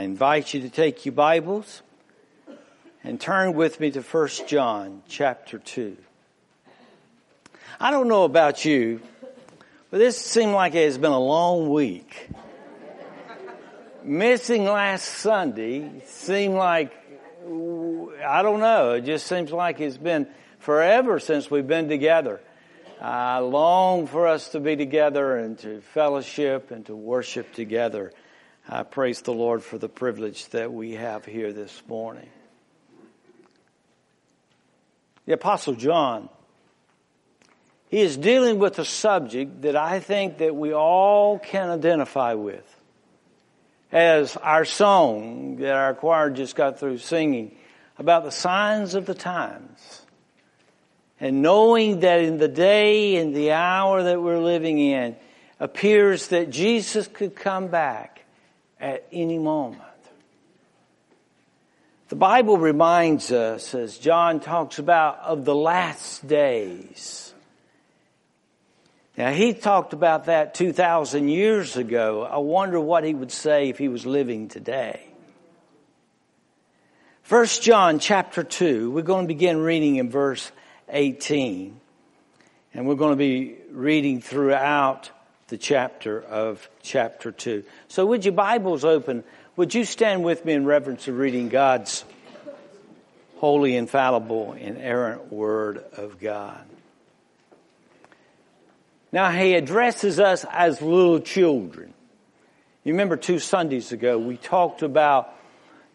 I invite you to take your Bibles and turn with me to 1 John chapter 2. I don't know about you, but this seemed like it has been a long week. Missing last Sunday seemed like, I don't know, it just seems like it's been forever since we've been together. I long for us to be together and to fellowship and to worship together. I praise the Lord for the privilege that we have here this morning. The Apostle John, he is dealing with a subject that I think that we all can identify with. As our song that our choir just got through singing about the signs of the times. And knowing that in the day and the hour that we're living in appears that Jesus could come back at any moment. The Bible reminds us, as John talks about, of the last days. Now, he talked about that 2,000 years ago. I wonder what he would say if he was living today. First John chapter 2, we're going to begin reading in verse 18. And we're going to be reading throughout the chapter of chapter 2. So would your Bibles open? Would you stand with me in reverence of reading God's holy, infallible, inerrant Word of God? Now he addresses us as little children. You remember two Sundays ago we talked about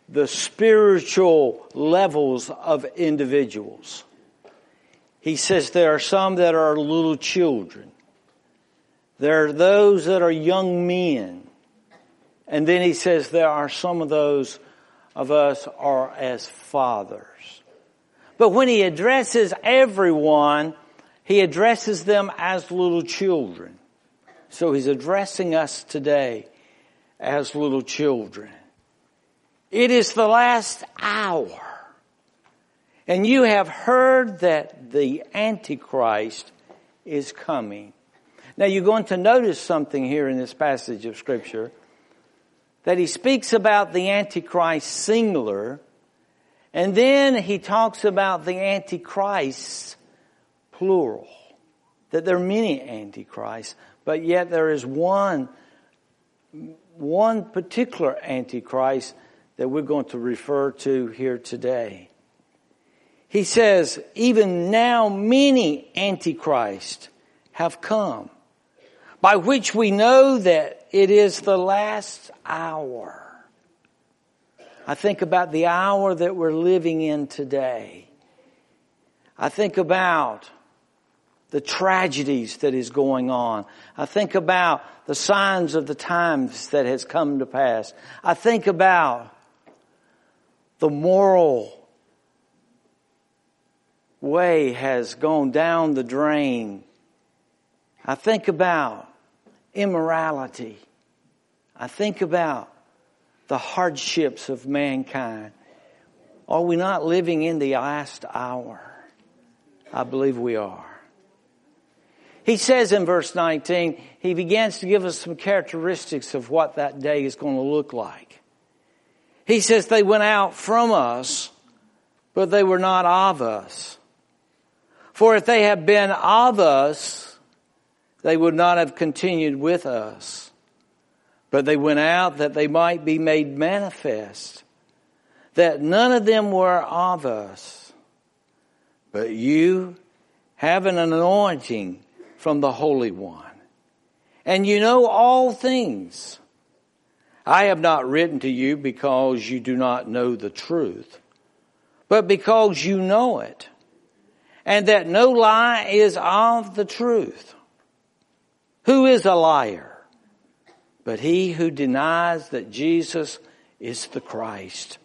the spiritual levels of individuals. He says there are some that are little children. There are those that are young men. And then he says there are some of those of us are as fathers. But when he addresses everyone, he addresses them as little children. So he's addressing us today as little children. It is the last hour. And you have heard that the Antichrist is coming. Now you're going to notice something here in this passage of scripture that he speaks about the Antichrist singular and then he talks about the Antichrist plural. That there are many Antichrists, but yet there is one, one particular Antichrist that we're going to refer to here today. He says, even now many antichrists have come, by which we know that it is the last hour. I think about the hour that we're living in today. I think about the tragedies that is going on. I think about the signs of the times that has come to pass. I think about the moral way has gone down the drain. I think about immorality. I think about the hardships of mankind. Are we not living in the last hour? I believe we are. He says in verse 19, he begins to give us some characteristics of what that day is going to look like. He says they went out from us, but they were not of us. For if they had been of us, they would not have continued with us. But they went out that they might be made manifest, that none of them were of us. But you have an anointing from the Holy One. And you know all things. I have not written to you because you do not know the truth, but because you know it and that no lie is of the truth. Who is a liar? But he who denies that Jesus is the Christ.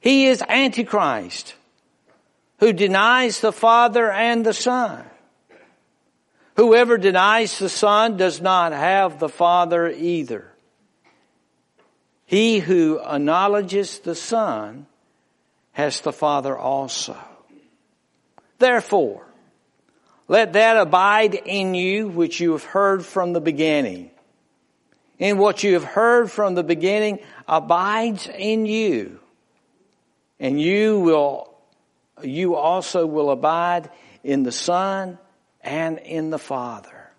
He is Antichrist, who denies the Father and the Son. Whoever denies the Son does not have the Father either. He who acknowledges the Son has the Father also. Therefore, let that abide in you which you have heard from the beginning. in what you have heard from the beginning abides in you. And you will, you also will abide in the Son and in the Father.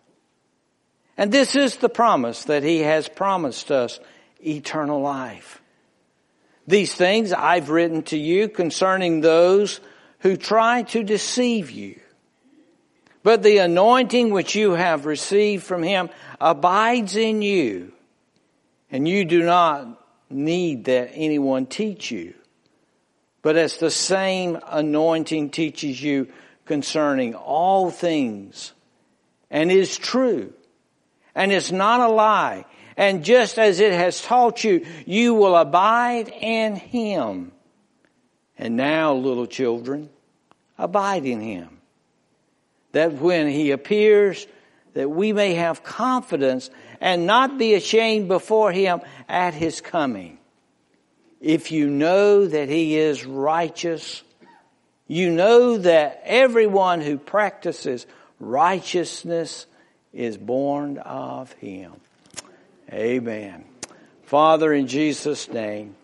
And this is the promise that He has promised us eternal life. These things I've written to you concerning those who try to deceive you. But the anointing which you have received from him abides in you, and you do not need that anyone teach you. But as the same anointing teaches you concerning all things, and is true, and is not a lie, and just as it has taught you, you will abide in him. And now, little children, abide in him. That when he appears, that we may have confidence and not be ashamed before him at his coming. If you know that he is righteous, you know that everyone who practices righteousness is born of him. Amen. Father, in Jesus' name,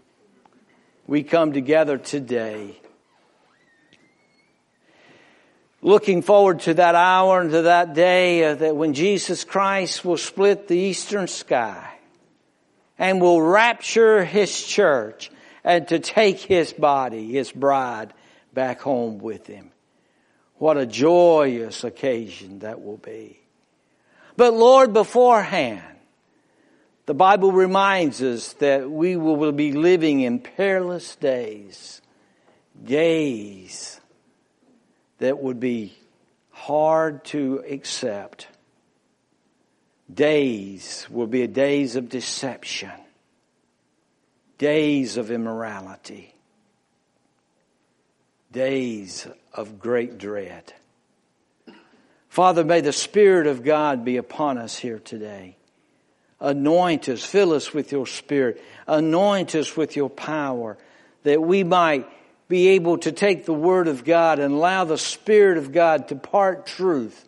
we come together today looking forward to that hour and to that day uh, that when Jesus Christ will split the eastern sky and will rapture his church and to take his body, his bride, back home with him. What a joyous occasion that will be. But Lord, beforehand, the Bible reminds us that we will be living in perilous days, days that would be hard to accept. Days will be days of deception, days of immorality, days of great dread. Father, may the Spirit of God be upon us here today. Anoint us, fill us with your Spirit, anoint us with your power, that we might be able to take the Word of God and allow the Spirit of God to part truth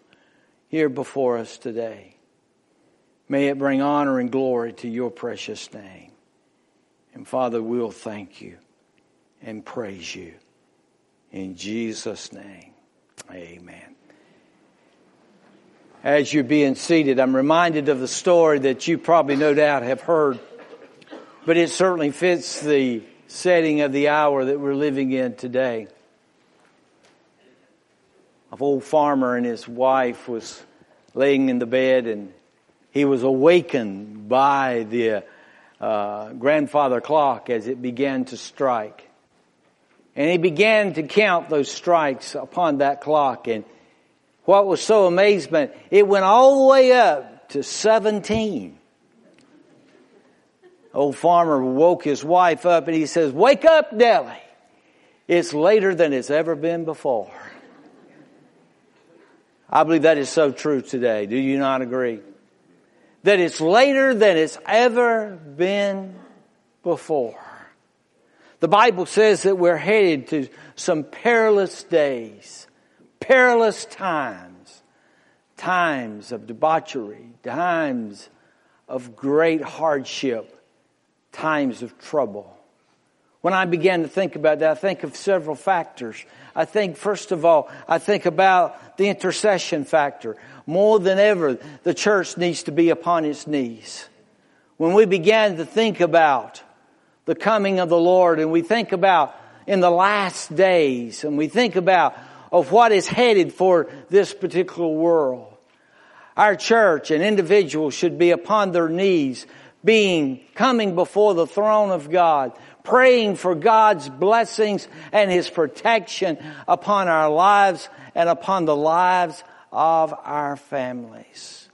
here before us today. May it bring honor and glory to your precious name. And Father, we'll thank you and praise you. In Jesus' name, amen. As you're being seated, I'm reminded of the story that you probably no doubt have heard, but it certainly fits the setting of the hour that we're living in today. An old farmer and his wife was laying in the bed and he was awakened by the uh, grandfather clock as it began to strike. And he began to count those strikes upon that clock and what was so amazement, it went all the way up to 17. Old farmer woke his wife up and he says, wake up, Nellie. It's later than it's ever been before. I believe that is so true today. Do you not agree? That it's later than it's ever been before. The Bible says that we're headed to some perilous days, perilous times, times of debauchery, times of great hardship, times of trouble. When I began to think about that, I think of several factors. I think, first of all, I think about the intercession factor. More than ever, the church needs to be upon its knees. When we began to think about the coming of the Lord and we think about in the last days and we think about of what is headed for this particular world, our church and individuals should be upon their knees being coming before the throne of God, praying for God's blessings and His protection upon our lives and upon the lives of our families.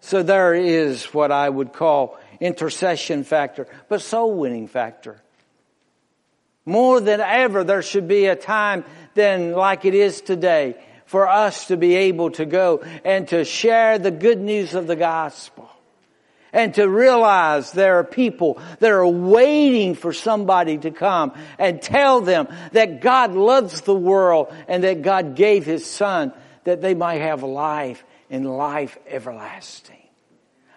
So there is what I would call intercession factor, but soul winning factor. More than ever, there should be a time then like it is today for us to be able to go and to share the good news of the gospel and to realize there are people that are waiting for somebody to come and tell them that God loves the world and that God gave His Son that they might have life and life everlasting.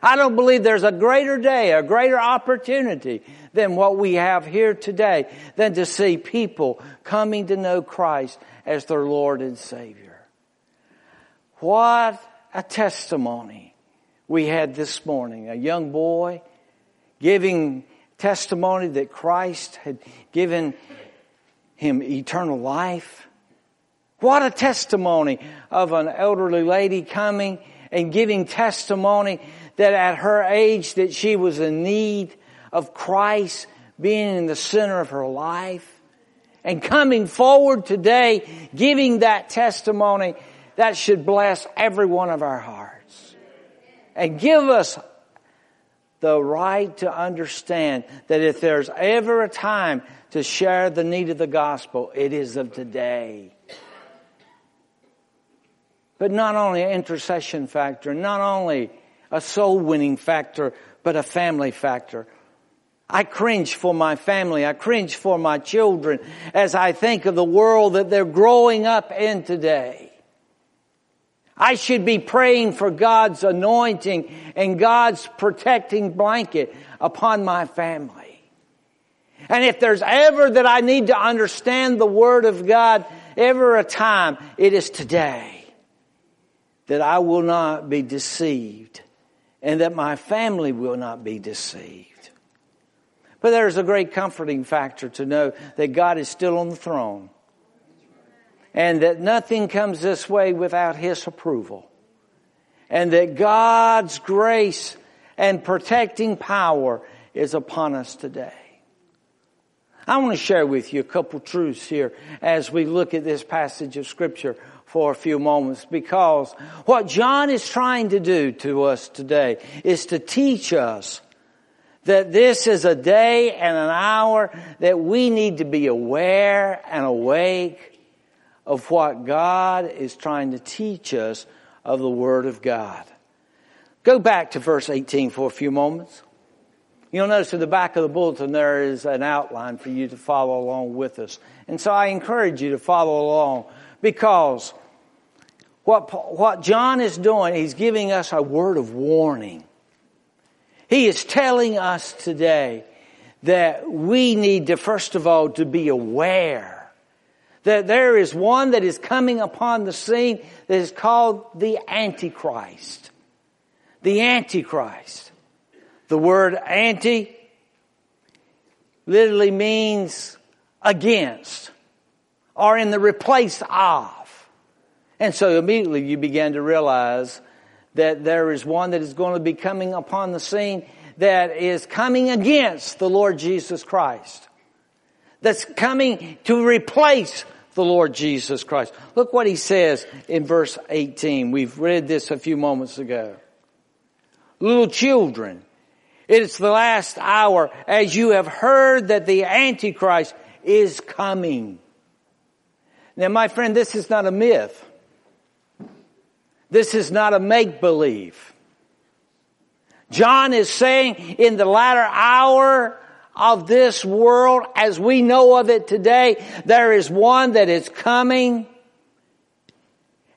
I don't believe there's a greater day, a greater opportunity than what we have here today than to see people coming to know Christ as their Lord and Savior. What a testimony we had this morning. A young boy giving testimony that Christ had given him eternal life. What a testimony of an elderly lady coming and giving testimony that at her age that she was in need of Christ being in the center of her life and coming forward today giving that testimony that should bless every one of our hearts and give us the right to understand that if there's ever a time to share the need of the gospel, it is of today. But not only an intercession factor, not only a soul winning factor, but a family factor. I cringe for my family. I cringe for my children as I think of the world that they're growing up in today. I should be praying for God's anointing and God's protecting blanket upon my family. And if there's ever that I need to understand the Word of God, ever a time, it is today that I will not be deceived and that my family will not be deceived. But there's a great comforting factor to know that God is still on the throne and that nothing comes this way without His approval and that God's grace and protecting power is upon us today. I want to share with you a couple truths here as we look at this passage of scripture for a few moments because what John is trying to do to us today is to teach us that this is a day and an hour that we need to be aware and awake of what God is trying to teach us of the Word of God. Go back to verse 18 for a few moments. You'll notice in the back of the bulletin there is an outline for you to follow along with us. And so I encourage you to follow along because what, what John is doing, he's giving us a word of warning. He is telling us today that we need to, first of all, to be aware that there is one that is coming upon the scene that is called the Antichrist. The Antichrist. The word anti literally means against or in the replace of. And so immediately you began to realize that there is one that is going to be coming upon the scene that is coming against the Lord Jesus Christ. That's coming to replace the Lord Jesus Christ. Look what he says in verse 18. We've read this a few moments ago. Little children, it is the last hour as you have heard that the Antichrist is coming. Now my friend, this is not a myth. This is not a make believe. John is saying in the latter hour of this world as we know of it today, there is one that is coming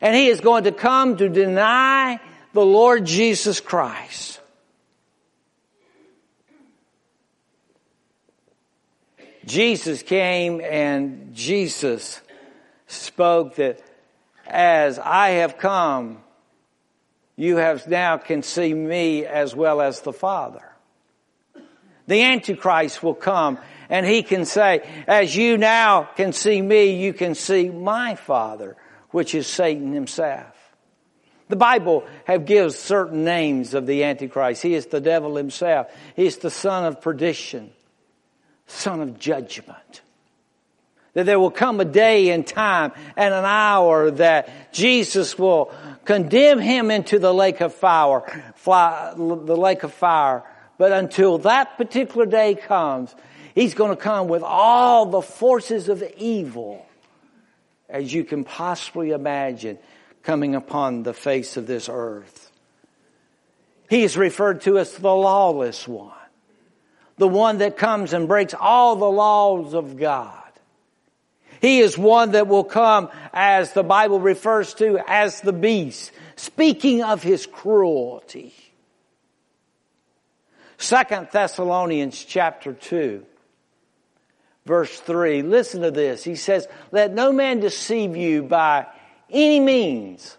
and he is going to come to deny the Lord Jesus Christ. Jesus came and Jesus spoke that as I have come, you have now can see me as well as the Father. The Antichrist will come and he can say, as you now can see me, you can see my Father, which is Satan himself. The Bible have gives certain names of the Antichrist. He is the devil himself. He is the son of perdition, son of judgment that there will come a day and time and an hour that Jesus will condemn him into the lake of fire, fly, the lake of fire. But until that particular day comes, he's going to come with all the forces of evil as you can possibly imagine coming upon the face of this earth. He is referred to as the lawless one. The one that comes and breaks all the laws of God. He is one that will come as the Bible refers to as the beast, speaking of his cruelty. Second Thessalonians chapter 2 verse 3. Listen to this. He says, Let no man deceive you by any means,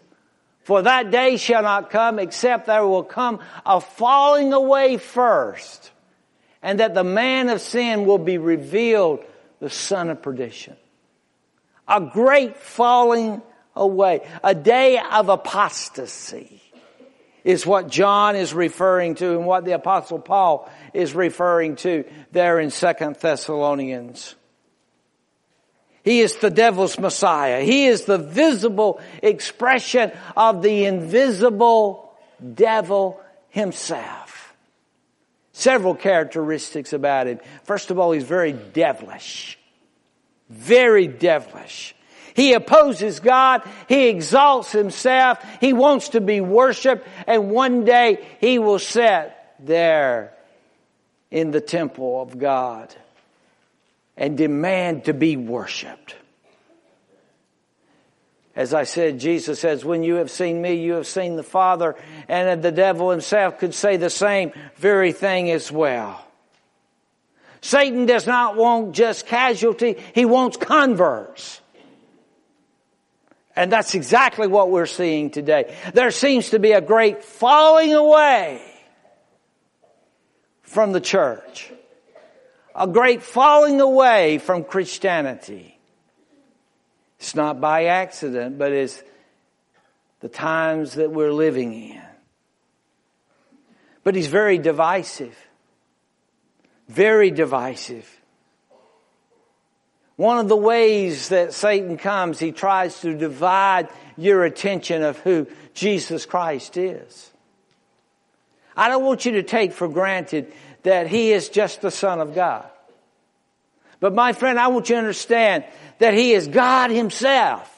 for that day shall not come except there will come a falling away first, and that the man of sin will be revealed, the son of perdition. A great falling away, a day of apostasy is what John is referring to and what the apostle Paul is referring to there in Second Thessalonians. He is the devil's Messiah. He is the visible expression of the invisible devil himself. Several characteristics about him. First of all, he's very devilish. Very devilish. He opposes God. He exalts himself. He wants to be worshiped. And one day he will sit there in the temple of God and demand to be worshiped. As I said, Jesus says, when you have seen me, you have seen the Father, and the devil himself could say the same very thing as well. Satan does not want just casualty, he wants converts. And that's exactly what we're seeing today. There seems to be a great falling away from the church. A great falling away from Christianity. It's not by accident, but it's the times that we're living in. But he's very divisive. Very divisive. One of the ways that Satan comes, he tries to divide your attention of who Jesus Christ is. I don't want you to take for granted that he is just the Son of God. But my friend, I want you to understand that he is God himself.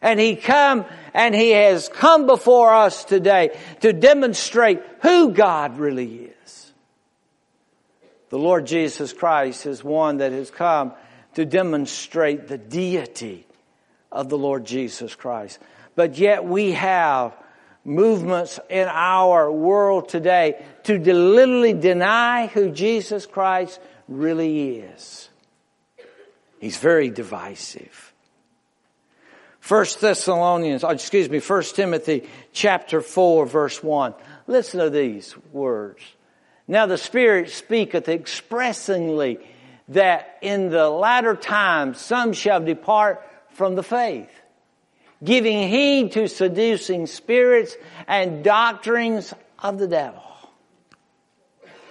And he come and he has come before us today to demonstrate who God really is. The Lord Jesus Christ is one that has come to demonstrate the deity of the Lord Jesus Christ. But yet we have movements in our world today to literally deny who Jesus Christ really is. He's very divisive. First Thessalonians, oh, excuse me, First Timothy chapter 4 verse 1. Listen to these words. Now the Spirit speaketh expressingly that in the latter times some shall depart from the faith giving heed to seducing spirits and doctrines of the devil.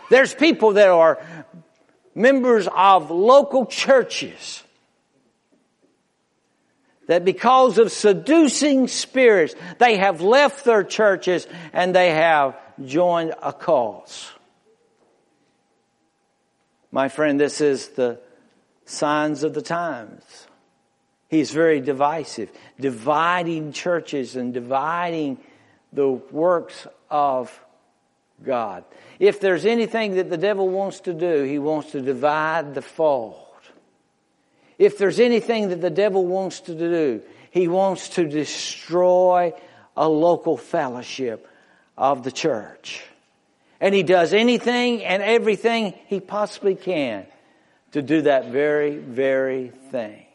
There's people that are members of local churches that because of seducing spirits, they have left their churches and they have joined a cause. My friend, this is the signs of the times. He's very divisive, dividing churches and dividing the works of God. If there's anything that the devil wants to do, he wants to divide the fold. If there's anything that the devil wants to do, he wants to destroy a local fellowship of the church. And he does anything and everything he possibly can to do that very, very thing.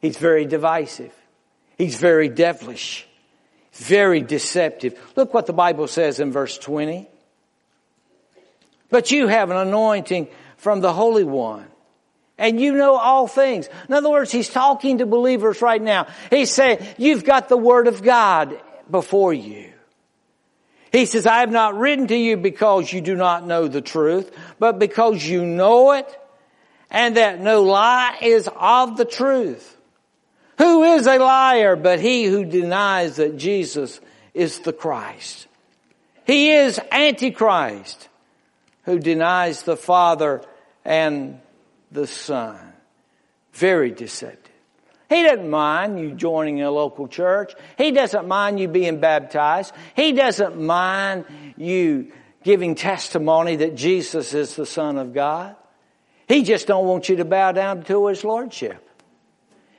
He's very divisive. He's very devilish. Very deceptive. Look what the Bible says in verse 20. But you have an anointing from the Holy One. And you know all things. In other words, he's talking to believers right now. He's saying, you've got the Word of God before you. He says, I have not written to you because you do not know the truth, but because you know it, and that no lie is of the truth. Who is a liar but he who denies that Jesus is the Christ? He is Antichrist who denies the Father and the Son. Very deceptive. He doesn't mind you joining a local church. He doesn't mind you being baptized. He doesn't mind you giving testimony that Jesus is the Son of God. He just don't want you to bow down to His Lordship.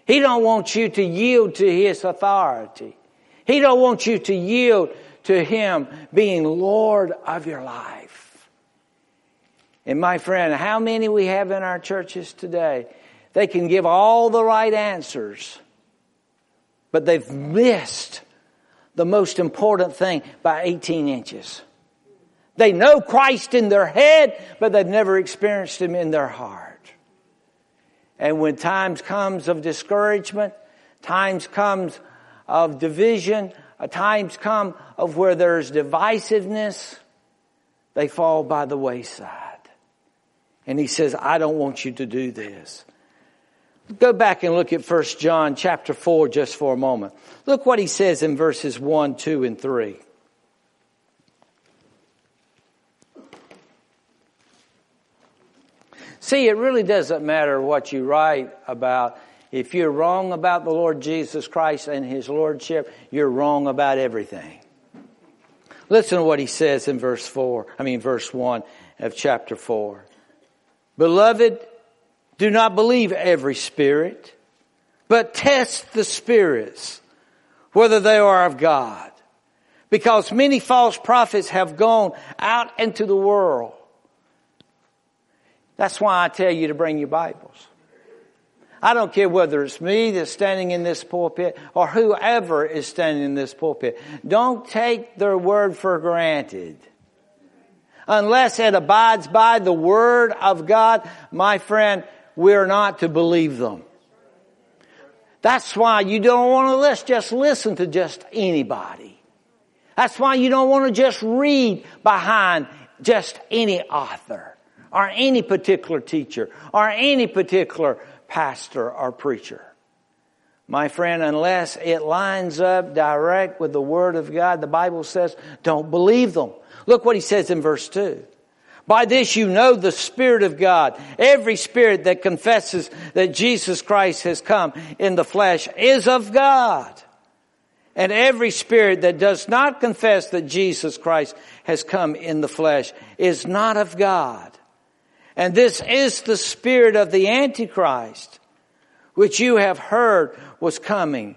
He don't want you to yield to His authority. He don't want you to yield to Him being Lord of your life. And my friend, how many we have in our churches today? They can give all the right answers, but they've missed the most important thing by 18 inches. They know Christ in their head, but they've never experienced Him in their heart. And when times comes of discouragement, times comes of division, uh, times come of where there's divisiveness, they fall by the wayside. And he says, I don't want you to do this. Go back and look at 1 John chapter 4 just for a moment. Look what he says in verses 1, 2, and 3. See, it really doesn't matter what you write about. If you're wrong about the Lord Jesus Christ and His Lordship, you're wrong about everything. Listen to what he says in verse 4, I mean verse 1 of chapter 4. Beloved, do not believe every spirit, but test the spirits, whether they are of God. Because many false prophets have gone out into the world. That's why I tell you to bring your Bibles. I don't care whether it's me that's standing in this pulpit or whoever is standing in this pulpit. Don't take their word for granted. Unless it abides by the word of God, my friend, we're not to believe them. That's why you don't want to just listen to just anybody. That's why you don't want to just read behind just any author or any particular teacher or any particular pastor or preacher. My friend, unless it lines up direct with the Word of God, the Bible says, don't believe them. Look what he says in verse 2. By this you know the Spirit of God. Every spirit that confesses that Jesus Christ has come in the flesh is of God. And every spirit that does not confess that Jesus Christ has come in the flesh is not of God. And this is the spirit of the Antichrist, which you have heard was coming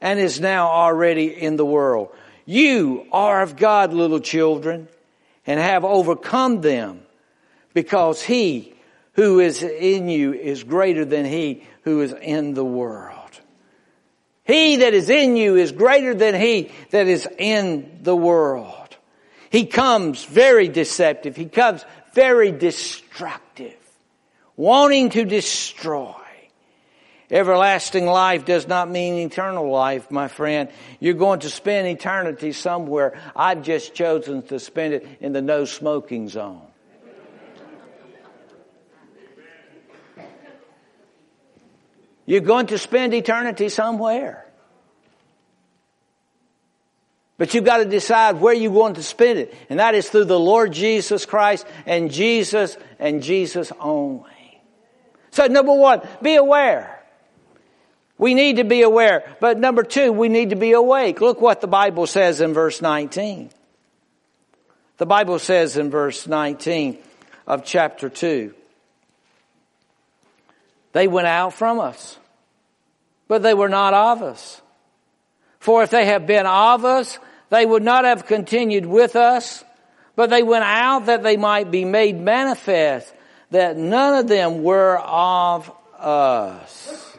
and is now already in the world. You are of God, little children and have overcome them because he who is in you is greater than he who is in the world. He that is in you is greater than he that is in the world. He comes very deceptive. He comes very destructive, wanting to destroy. Everlasting life does not mean eternal life, my friend. You're going to spend eternity somewhere. I've just chosen to spend it in the no smoking zone. You're going to spend eternity somewhere. But you've got to decide where you're going to spend it. And that is through the Lord Jesus Christ and Jesus and Jesus only. So number one, be aware. We need to be aware. But number two, we need to be awake. Look what the Bible says in verse 19. The Bible says in verse 19 of chapter 2. They went out from us, but they were not of us. For if they had been of us, they would not have continued with us, but they went out that they might be made manifest that none of them were of us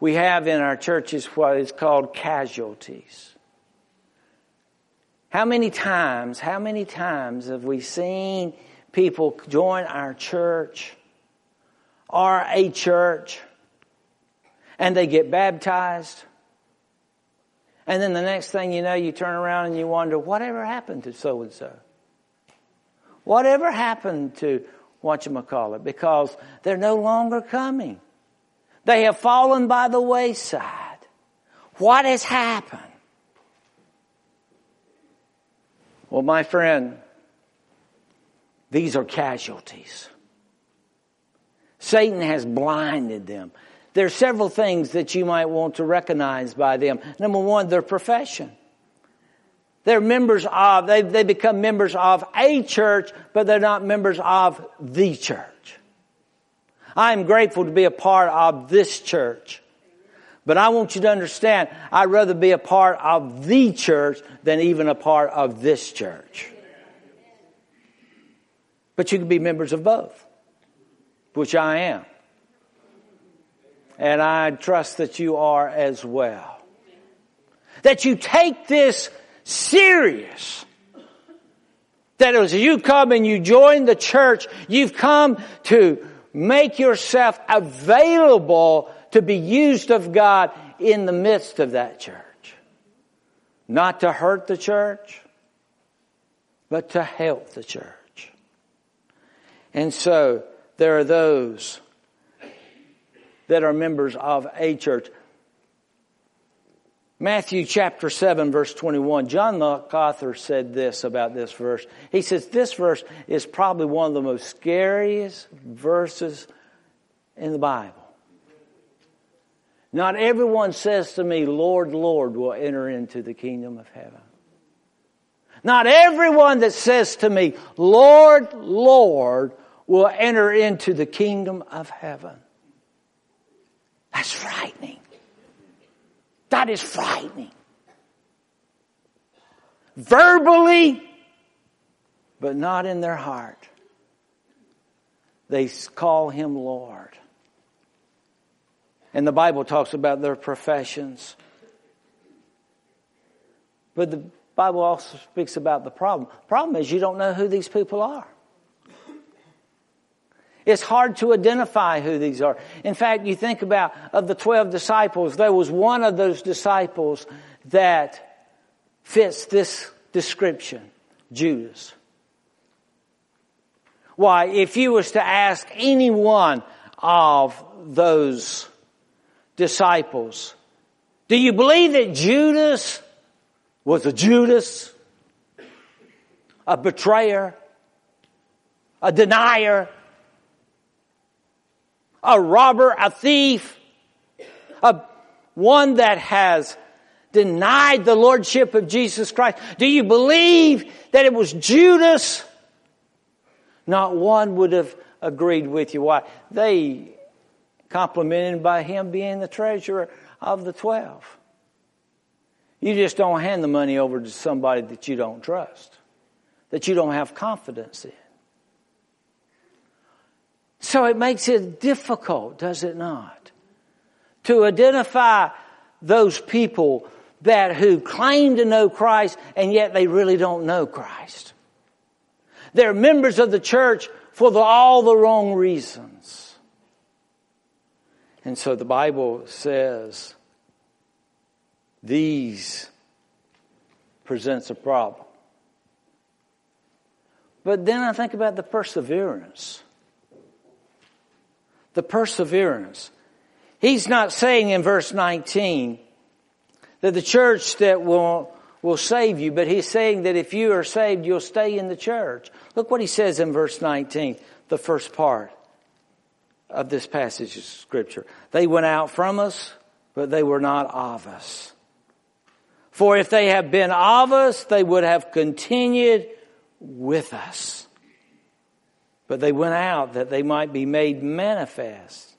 we have in our churches what is called casualties. How many times, how many times have we seen people join our church or a church and they get baptized? And then the next thing you know, you turn around and you wonder, whatever happened to so and so? Whatever happened to whatchamacallit? Because they're no longer coming. They have fallen by the wayside. What has happened? Well, my friend, these are casualties. Satan has blinded them. There are several things that you might want to recognize by them. Number one, their profession. They're members of, they, they become members of a church, but they're not members of the church. I am grateful to be a part of this church. But I want you to understand, I'd rather be a part of the church than even a part of this church. But you can be members of both, which I am. And I trust that you are as well. That you take this serious. That as you come and you join the church, you've come to make yourself available to be used of God in the midst of that church. Not to hurt the church, but to help the church. And so there are those that are members of a church. Matthew chapter 7 verse 21, John MacArthur said this about this verse. He says this verse is probably one of the most scariest verses in the Bible. Not everyone says to me, Lord, Lord, will enter into the kingdom of heaven. Not everyone that says to me, Lord, Lord, will enter into the kingdom of heaven. That's frightening. That is frightening. Verbally, but not in their heart. They call him Lord. And the Bible talks about their professions. But the Bible also speaks about the problem. Problem is you don't know who these people are. It's hard to identify who these are. In fact, you think about of the 12 disciples, there was one of those disciples that fits this description, Judas. Why, if you was to ask any one of those disciples, do you believe that Judas was a Judas? A betrayer? A denier? A robber, a thief, a one that has denied the lordship of Jesus Christ. Do you believe that it was Judas? Not one would have agreed with you. Why? They complimented by him being the treasurer of the twelve. You just don't hand the money over to somebody that you don't trust, that you don't have confidence in. So it makes it difficult, does it not? To identify those people that who claim to know Christ and yet they really don't know Christ. They're members of the church for the, all the wrong reasons. And so the Bible says these presents a problem. But then I think about the perseverance the perseverance. He's not saying in verse 19 that the church that will, will save you, but he's saying that if you are saved, you'll stay in the church. Look what he says in verse 19, the first part of this passage of scripture. They went out from us, but they were not of us. For if they had been of us, they would have continued with us. But they went out that they might be made manifest,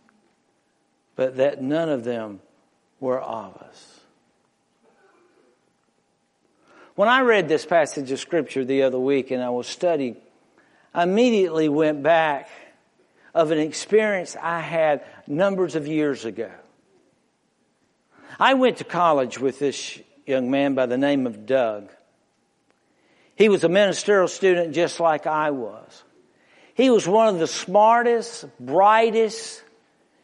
but that none of them were of us. When I read this passage of scripture the other week and I was studying, I immediately went back of an experience I had numbers of years ago. I went to college with this young man by the name of Doug. He was a ministerial student just like I was. He was one of the smartest, brightest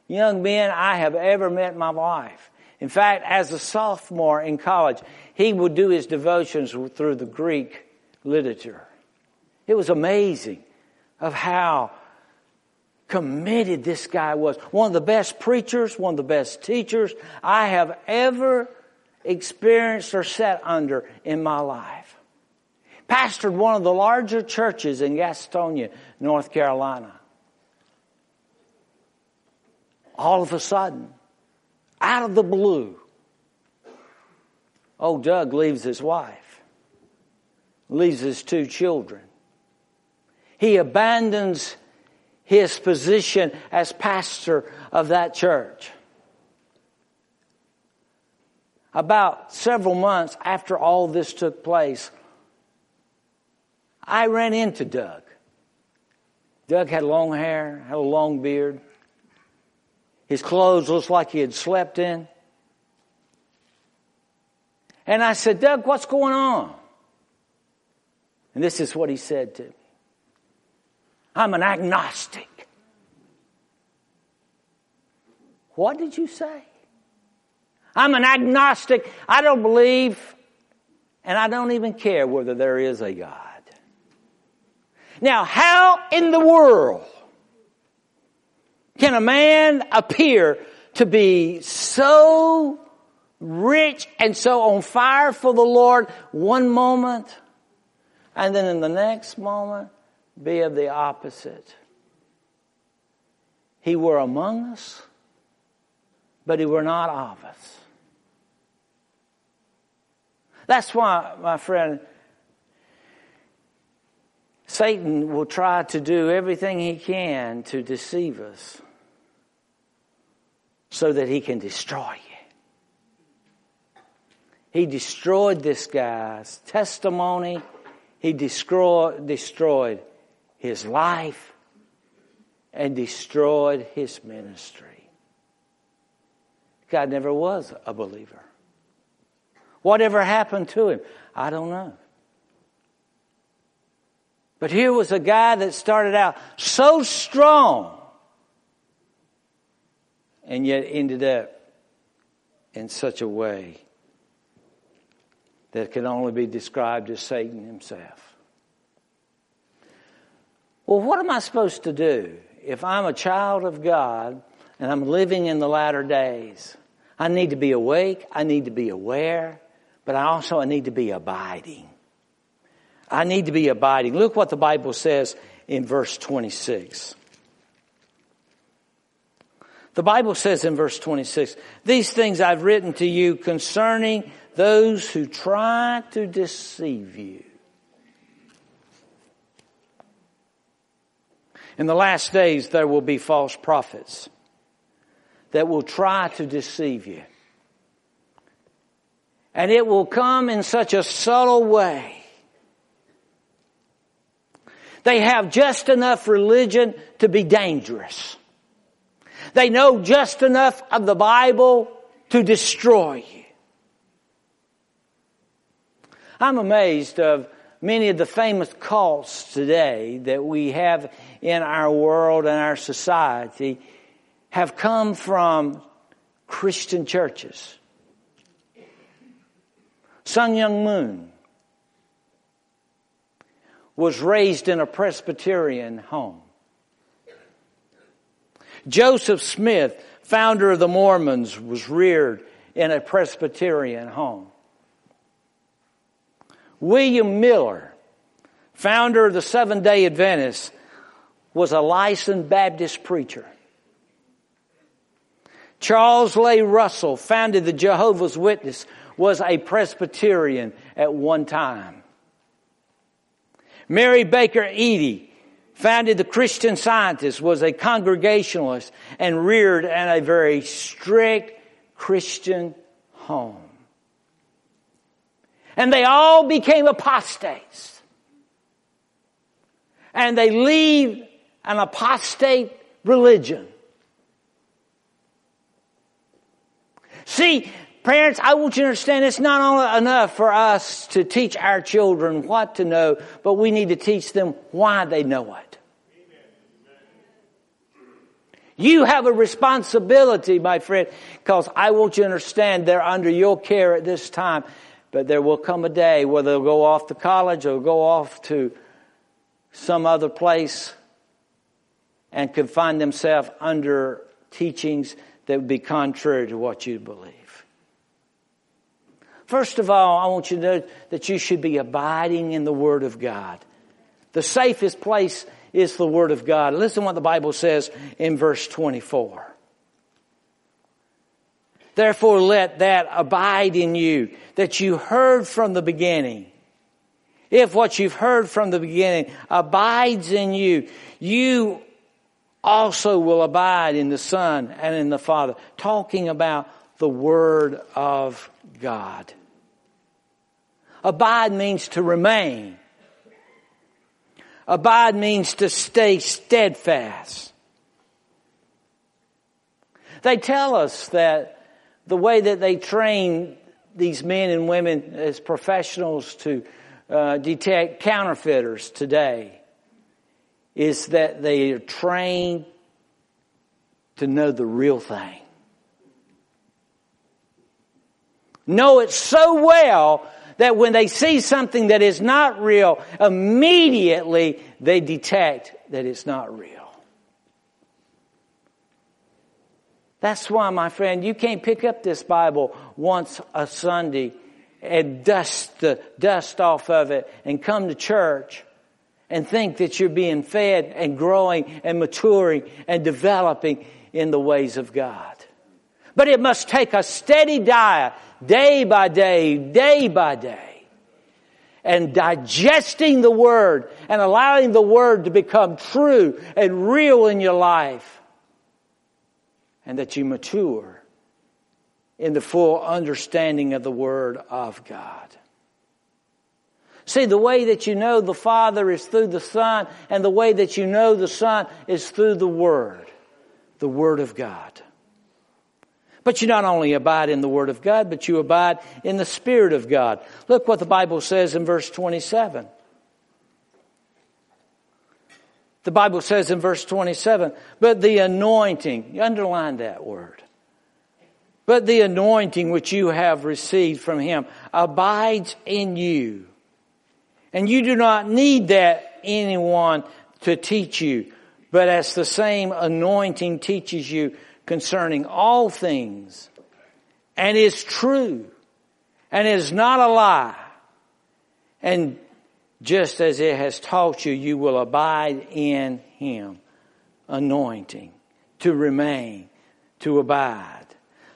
young men I have ever met in my life. In fact, as a sophomore in college, he would do his devotions through the Greek literature. It was amazing of how committed this guy was. One of the best preachers, one of the best teachers I have ever experienced or sat under in my life pastored one of the larger churches in Gastonia, North Carolina. All of a sudden, out of the blue, old Doug leaves his wife, leaves his two children. He abandons his position as pastor of that church. about several months after all this took place, I ran into Doug. Doug had long hair, had a long beard. His clothes looked like he had slept in. And I said, Doug, what's going on? And this is what he said to me. I'm an agnostic. What did you say? I'm an agnostic. I don't believe, and I don't even care whether there is a God. Now, how in the world can a man appear to be so rich and so on fire for the Lord one moment and then in the next moment be of the opposite? He were among us, but he were not of us. That's why, my friend, Satan will try to do everything he can to deceive us so that he can destroy you. He destroyed this guy's testimony. He destroyed, his life and destroyed his ministry. God never was a believer. Whatever happened to him, I don't know. But here was a guy that started out so strong and yet ended up in such a way that can only be described as Satan himself. Well, what am I supposed to do if I'm a child of God and I'm living in the latter days? I need to be awake, I need to be aware, but I also I need to be abiding. I need to be abiding. Look what the Bible says in verse 26. The Bible says in verse 26, these things I've written to you concerning those who try to deceive you. In the last days, there will be false prophets that will try to deceive you. And it will come in such a subtle way. They have just enough religion to be dangerous. They know just enough of the Bible to destroy you. I'm amazed of many of the famous cults today that we have in our world and our society have come from Christian churches. Sun Myung Moon was raised in a Presbyterian home. Joseph Smith, founder of the Mormons, was reared in a Presbyterian home. William Miller, founder of the Seventh day Adventists, was a licensed Baptist preacher. Charles Taze Russell founded the Jehovah's Witness, was a Presbyterian at one time. Mary Baker Eddy founded the Christian Scientists, was a Congregationalist, and reared in a very strict Christian home. And they all became apostates. And they leave an apostate religion. See, Parents, I want you to understand it's not enough for us to teach our children what to know, but we need to teach them why they know it. You have a responsibility, my friend, because I want you to understand they're under your care at this time. But there will come a day where they'll go off to college or go off to some other place and could find themselves under teachings that would be contrary to what you believe. First of all, I want you to know that you should be abiding in the Word of God. The safest place is the Word of God. Listen what the Bible says in verse 24. Therefore let that abide in you that you heard from the beginning. If what you've heard from the beginning abides in you, you also will abide in the Son and in the Father. Talking about the Word of God. Abide means to remain. Abide means to stay steadfast. They tell us that the way that they train these men and women as professionals to uh, detect counterfeiters today is that they are trained to know the real thing. Know it so well that when they see something that is not real, immediately they detect that it's not real. That's why, my friend, you can't pick up this Bible once a Sunday and dust the dust off of it and come to church and think that you're being fed and growing and maturing and developing in the ways of God. But it must take a steady diet, day by day, day by day, and digesting the Word and allowing the Word to become true and real in your life. And that you mature in the full understanding of the Word of God. See, the way that you know the Father is through the Son, and the way that you know the Son is through the Word, the Word of God. But you not only abide in the Word of God, but you abide in the Spirit of God. Look what the Bible says in verse 27. The Bible says in verse 27, but the anointing, you underline that word. But the anointing which you have received from Him abides in you. And you do not need that anyone to teach you, but as the same anointing teaches you concerning all things and is true and is not a lie. And just as it has taught you, you will abide in him. Anointing. To remain. To abide.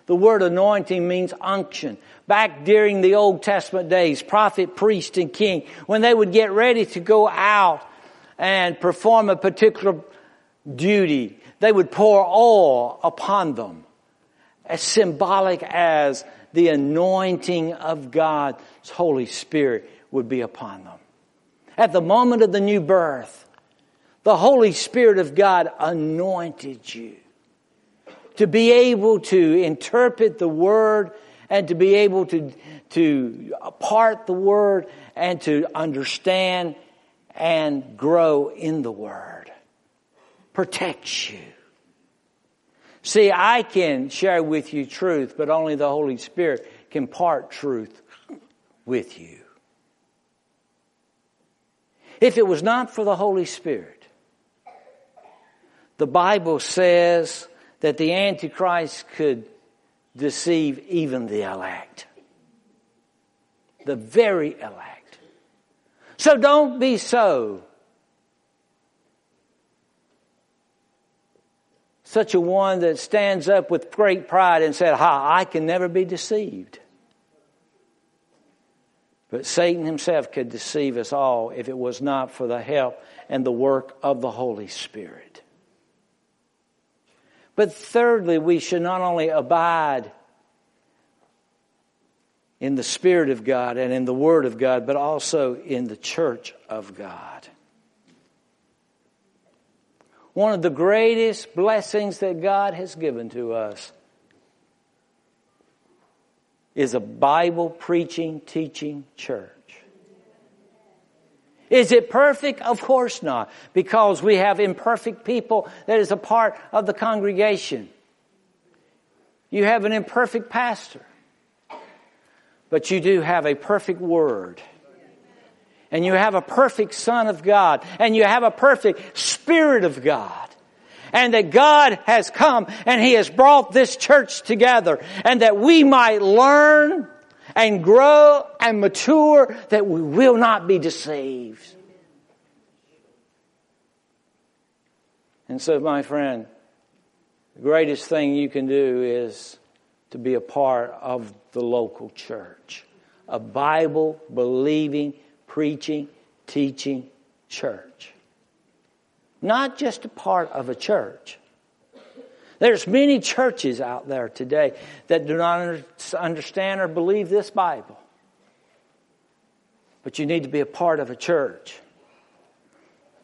The word anointing means unction. Back during the Old Testament days, prophet, priest, and king, when they would get ready to go out and perform a particular duty, they would pour oil upon them as symbolic as the anointing of God's Holy Spirit would be upon them. At the moment of the new birth, the Holy Spirit of God anointed you to be able to interpret the Word and to be able to, to part the Word and to understand and grow in the Word protects you. See, I can share with you truth, but only the Holy Spirit can part truth with you. If it was not for the Holy Spirit, the Bible says that the Antichrist could deceive even the elect. The very elect. So don't be so such a one that stands up with great pride and said, Ha, I can never be deceived. But Satan himself could deceive us all if it was not for the help and the work of the Holy Spirit. But thirdly, we should not only abide in the Spirit of God and in the Word of God, but also in the church of God. One of the greatest blessings that God has given to us is a Bible preaching, teaching church. Is it perfect? Of course not, because we have imperfect people that is a part of the congregation. You have an imperfect pastor, but you do have a perfect word and you have a perfect Son of God, and you have a perfect Spirit of God. And that God has come and He has brought this church together and that we might learn and grow and mature that we will not be deceived. And so, my friend, the greatest thing you can do is to be a part of the local church, a Bible believing preaching, teaching church. Not just a part of a church. There's many churches out there today that do not understand or believe this Bible. But you need to be a part of a church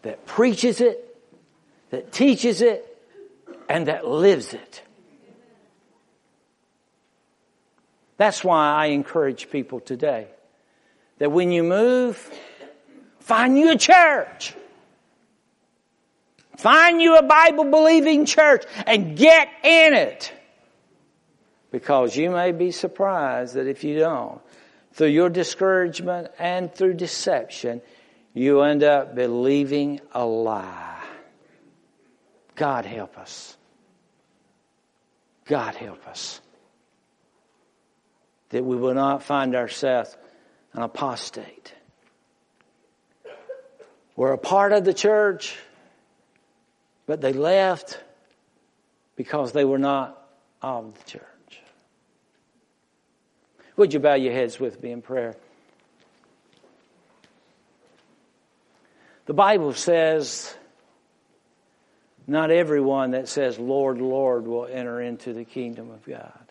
that preaches it, that teaches it, and that lives it. That's why I encourage people today that when you move, find you a church. Find you a Bible believing church and get in it. Because you may be surprised that if you don't, through your discouragement and through deception, you end up believing a lie. God help us. God help us. That we will not find ourselves an apostate. We're a part of the church, but they left because they were not of the church. Would you bow your heads with me in prayer? The Bible says, not everyone that says, Lord, Lord, will enter into the kingdom of God.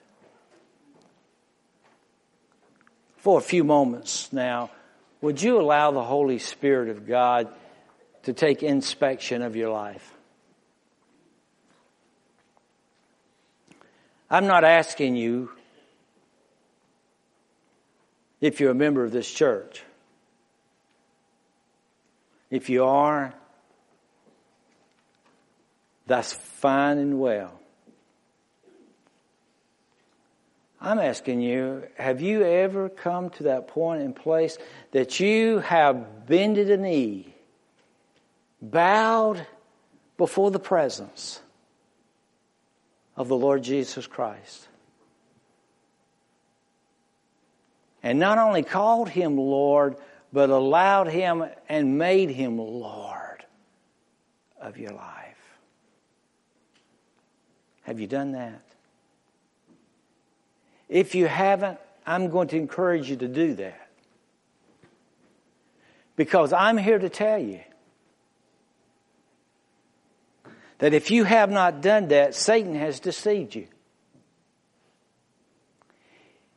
For a few moments now, would you allow the Holy Spirit of God to take inspection of your life? I'm not asking you if you're a member of this church. If you are, that's fine and well. I'm asking you, have you ever come to that point in place that you have bended a knee, bowed before the presence of the Lord Jesus Christ? And not only called him Lord, but allowed him and made him Lord of your life. Have you done that? If you haven't, I'm going to encourage you to do that. Because I'm here to tell you that if you have not done that, Satan has deceived you.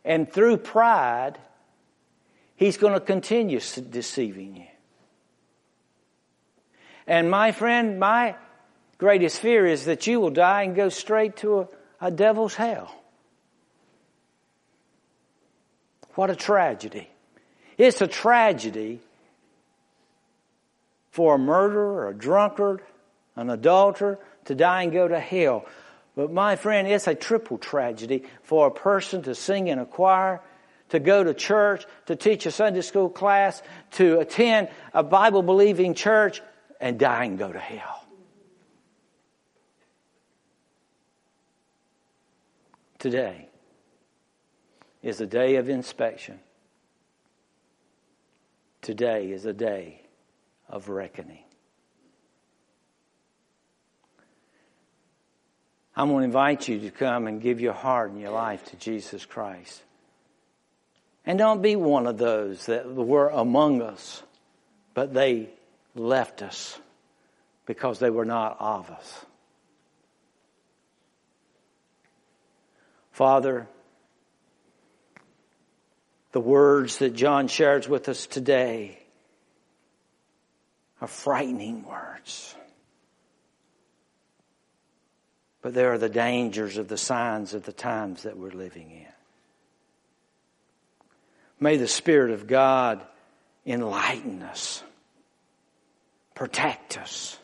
And through pride, he's going to continue deceiving you. And my friend, my greatest fear is that you will die and go straight to a, a devil's hell. What a tragedy. It's a tragedy for a murderer, a drunkard, an adulterer to die and go to hell. But my friend, it's a triple tragedy for a person to sing in a choir, to go to church, to teach a Sunday school class, to attend a Bible believing church, and die and go to hell. Today is a day of inspection. Today is a day of reckoning. I'm going to invite you to come and give your heart and your life to Jesus Christ. And don't be one of those that were among us, but they left us because they were not of us. Father, the words that John shares with us today are frightening words. But there are the dangers of the signs of the times that we're living in. May the Spirit of God enlighten us, protect us,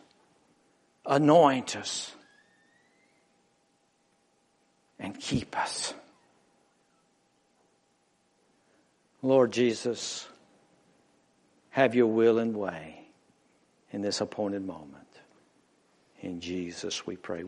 anoint us, and keep us. Lord Jesus, have your will and way in this appointed moment. In Jesus we pray.